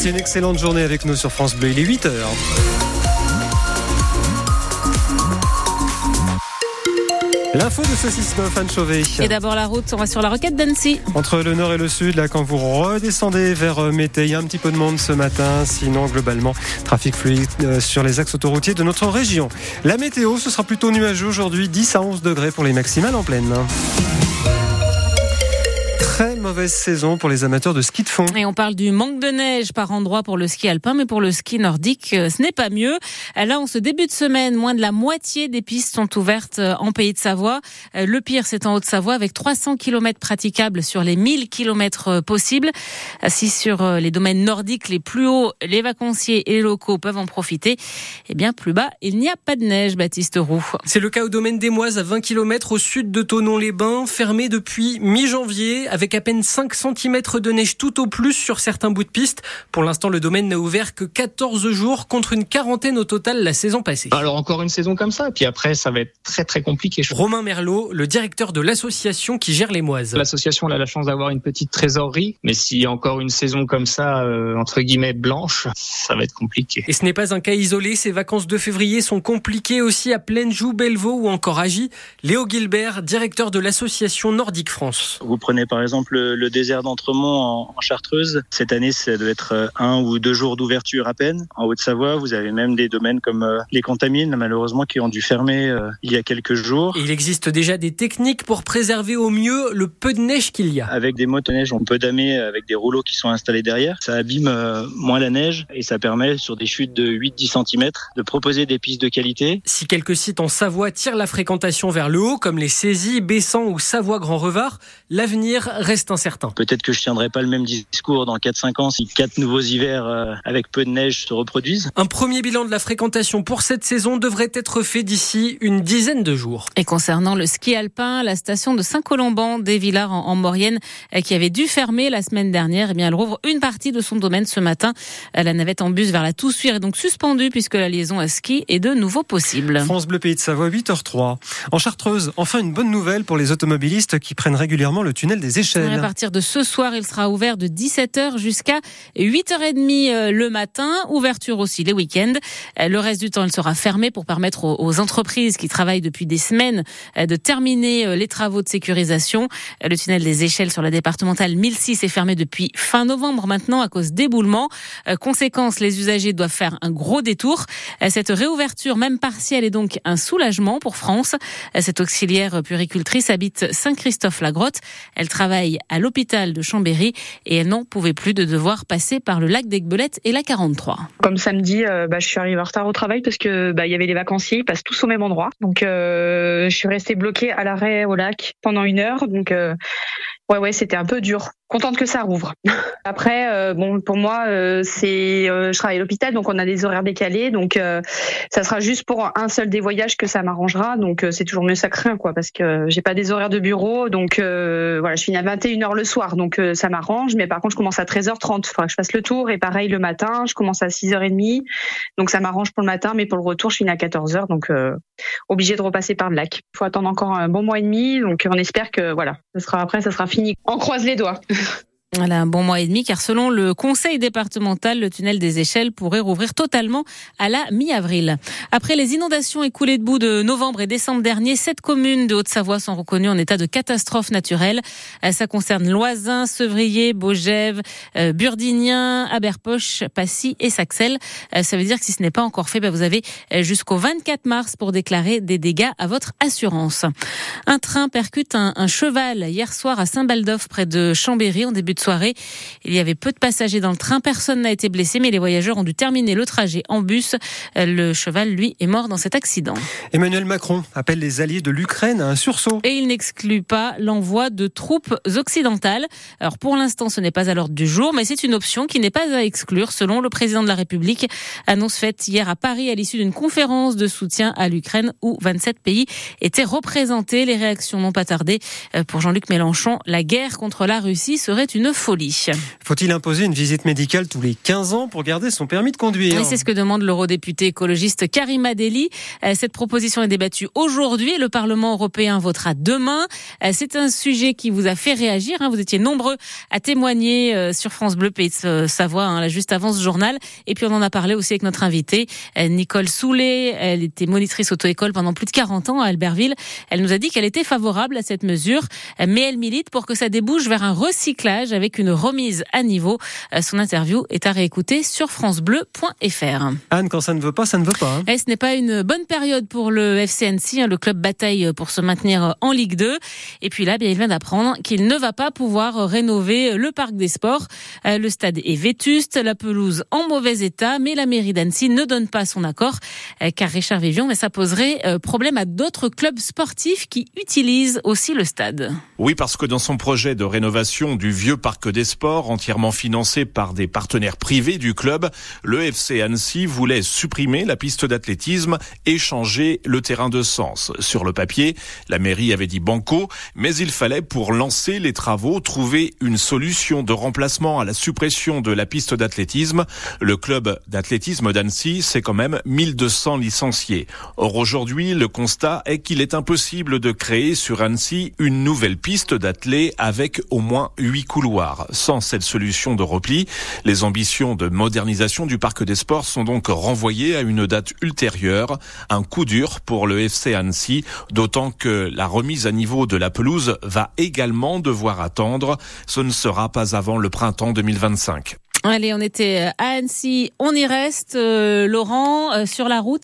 Passez une excellente journée avec nous sur France Bleu. Il est 8 h L'info de ce 6-9, Anne Chauvet. Et d'abord la route, on va sur la roquette d'Annecy. Entre le nord et le sud, là, quand vous redescendez vers euh, Mété, il y a un petit peu de monde ce matin. Sinon, globalement, trafic fluide euh, sur les axes autoroutiers de notre région. La météo, ce sera plutôt nuageux aujourd'hui, 10 à 11 degrés pour les maximales en pleine très mauvaise saison pour les amateurs de ski de fond. Et on parle du manque de neige par endroit pour le ski alpin, mais pour le ski nordique, euh, ce n'est pas mieux. Euh, là, en ce début de semaine, moins de la moitié des pistes sont ouvertes euh, en pays de Savoie. Le pire, c'est en Haute-Savoie, avec 300 km praticables sur les 1000 km possibles. Si sur les domaines nordiques les plus hauts, les vacanciers et les locaux peuvent en profiter, eh bien, plus bas, il n'y a pas de neige, Baptiste Roux. C'est le cas au domaine des Moises, à 20 km au sud de Tonon-les-Bains, fermé depuis mi-janvier, avec à peine 5 cm de neige tout au plus sur certains bouts de piste. Pour l'instant, le domaine n'a ouvert que 14 jours contre une quarantaine au total la saison passée. Alors encore une saison comme ça, et puis après ça va être très très compliqué. Romain Merlot, le directeur de l'association qui gère les moises. L'association a la chance d'avoir une petite trésorerie, mais s'il y a encore une saison comme ça, euh, entre guillemets blanche, ça va être compliqué. Et ce n'est pas un cas isolé, ces vacances de février sont compliquées aussi à Plaine-Joux, Bellevaux ou encore à Gy. Léo Gilbert, directeur de l'association Nordique France. Vous prenez par exemple le, désert d'Entremont en, Chartreuse. Cette année, ça doit être euh, un ou deux jours d'ouverture à peine. En Haute-Savoie, vous avez même des domaines comme euh, les Contamines, malheureusement, qui ont dû fermer euh, il y a quelques jours. il existe déjà des techniques pour préserver au mieux le peu de neige qu'il y a. Avec des motoneiges, on peut damer avec des rouleaux qui sont installés derrière. Ça abîme moins la neige et ça permet, sur des chutes de 8-10 cm, de proposer des pistes de qualité. Si quelques sites en Savoie tirent la fréquentation vers le haut, comme les saisies, Bessan ou Savoie-Grand-Revard, l'avenir reste incertain. Peut-être que je tiendrai pas le même discours dans 4-5 ans si quatre nouveaux hivers euh, avec peu de neige se reproduisent. Un premier bilan de la fréquentation pour cette saison devrait être fait d'ici une dizaine de jours. Et concernant le ski alpin, la station de Saint-Colomban des Villars en, Maurienne, euh, qui avait dû fermer la semaine dernière, eh bien elle rouvre une partie de son domaine ce matin. Euh, la navette en bus vers la Toussuire est donc suspendue puisque la liaison à ski est de nouveau possible. France Bleu Pays de Savoie 8h03. En Chartreuse, enfin une bonne nouvelle pour les automobilistes qui prennent régulièrement le tunnel des échelles. À partir de ce soir, il sera ouvert de 17h jusqu'à 8h30 euh, le matin. Ouverture aussi les week-ends. Euh, le reste du temps, il sera fermé pour permettre aux entreprises qui travaillent depuis des semaines euh, de terminer les travaux de sécurisation. Le tunnel des échelles sur la départementale 1006 est fermé depuis fin novembre maintenant à cause d'éboulements. Conséquence, les usagers doivent faire un gros détour. Cette réouverture, même partielle, est donc un soulagement pour France. Cette auxiliaire puricultrice habite Saint-Christophe-la-Grotte. Elle travaille à l'hôpital de Chambéry et elle n'en pouvait plus de devoir passer par le lac d'Aigbelette et la 43. Comme samedi, euh, bah, je suis arrivée en retard au travail parce que bah, y avait les vacanciers, ils passent tous au même endroit. Donc euh, je suis restée bloquée à l'arrêt au lac pendant une heure. Donc euh, ouais ouais, c'était un peu dur contente que ça rouvre. Après, euh, bon, pour moi, euh, c'est, euh, je travaille à l'hôpital, donc on a des horaires décalés, donc ça sera juste pour un seul des voyages que ça m'arrangera, donc c'est toujours mieux ça craint, quoi, parce que j'ai pas des horaires de bureau, donc voilà, je finis à 21h le soir, donc ça m'arrange, mais par contre, je commence à 13h30, faudra que je fasse le tour, et pareil le matin, je commence à 6h30, donc ça m'arrange pour le matin, mais pour le retour, je finis à 14h, donc obligé de repasser par le lac. Faut attendre encore un bon mois et demi, donc on espère que voilà, ça sera après, ça sera fini. On croise les doigts. Voilà, un bon mois et demi, car selon le conseil départemental, le tunnel des échelles pourrait rouvrir totalement à la mi-avril. Après les inondations écoulées de bout de novembre et décembre dernier, sept communes de Haute-Savoie sont reconnues en état de catastrophe naturelle. Euh, ça concerne Loisin, Sevrier, Beaugève, euh, Burdignan, Aberpoche, Passy et Saxel. Euh, ça veut dire que si ce n'est pas encore fait, bah, vous avez jusqu'au 24 mars pour déclarer des dégâts à votre assurance. Un train percute un, un cheval hier soir à Saint-Baldoff près de Chambéry en début de soirée. Il y avait peu de passagers dans le train, personne n'a été blessé, mais les voyageurs ont dû terminer le trajet en bus. Le cheval, lui, est mort dans cet accident. Emmanuel Macron appelle les alliés de l'Ukraine à un sursaut. Et il n'exclut pas l'envoi de troupes occidentales. Alors pour l'instant, ce n'est pas à l'ordre du jour, mais c'est une option qui n'est pas à exclure, selon le président de la République. Annonce faite hier à Paris à l'issue d'une conférence de soutien à l'Ukraine où 27 pays étaient représentés. Les réactions n'ont pas tardé. Euh, pour Jean-Luc Mélenchon, la guerre contre la Russie serait une folie. Faut-il imposer une visite médicale tous les 15 ans pour garder son permis de conduire C'est ce que demande l'eurodéputé écologiste Karima Deli. Euh, cette proposition est débattue aujourd'hui. Le Parlement européen votera demain. Euh, c'est un sujet qui vous a fait réagir. Hein. Vous étiez nombreux à témoigner euh, sur France Bleu Pays de Savoie, hein, juste avant ce journal. Et puis on en a parlé aussi avec notre invitée, Nicole Soulet. Elle était monitrice auto-école pendant plus de 40 ans à Albertville. Elle nous a dit qu'elle était favorable à cette mesure, mais elle milite pour que ça débouche vers un recyclage avec une remise à niveau. Son interview est à réécouter sur francebleu.fr. Anne, quand ça ne veut pas, ça ne veut pas. Hein. Et ce n'est pas une bonne période pour le FCNC. Hein, le club bataille pour se maintenir en Ligue 2. Et puis là, bien, il vient d'apprendre qu'il ne va pas pouvoir rénover le parc des sports. Euh, le stade est vétuste, la pelouse en mauvais état, mais la mairie d'Annecy ne donne pas son accord, euh, car Richard Vivion, mais ça poserait euh, problème à d'autres clubs sportifs qui utilisent aussi le stade. Oui, parce que dans son projet de rénovation du vieux parc des sports, entièrement financé par des partenaires privés du club, le FC Annecy voulait supprimer la piste d'athlétisme et changer le terrain de sens. Sur le papier, la mairie avait dit banco, mais il fallait pour lancer les travaux trouver une solution de remplacement à la suppression de la piste d'athlétisme. Le club d'athlétisme d'Annecy, c'est quand même 1200 licenciés. Or aujourd'hui, le constat est qu'il est impossible de créer sur Annecy une nouvelle piste d'athlé avec au moins huit couloirs. Sans cette solution de repli, les ambitions de modernisation du parc des sports sont donc renvoyées à une date ultérieure. Un coup dur pour le FC Annecy, d'autant que la remise à niveau de la pelouse va également devoir attendre. Ce ne sera pas avant le printemps 2025. Allez, on était à Annecy, on y reste. Euh, Laurent, euh, sur la route,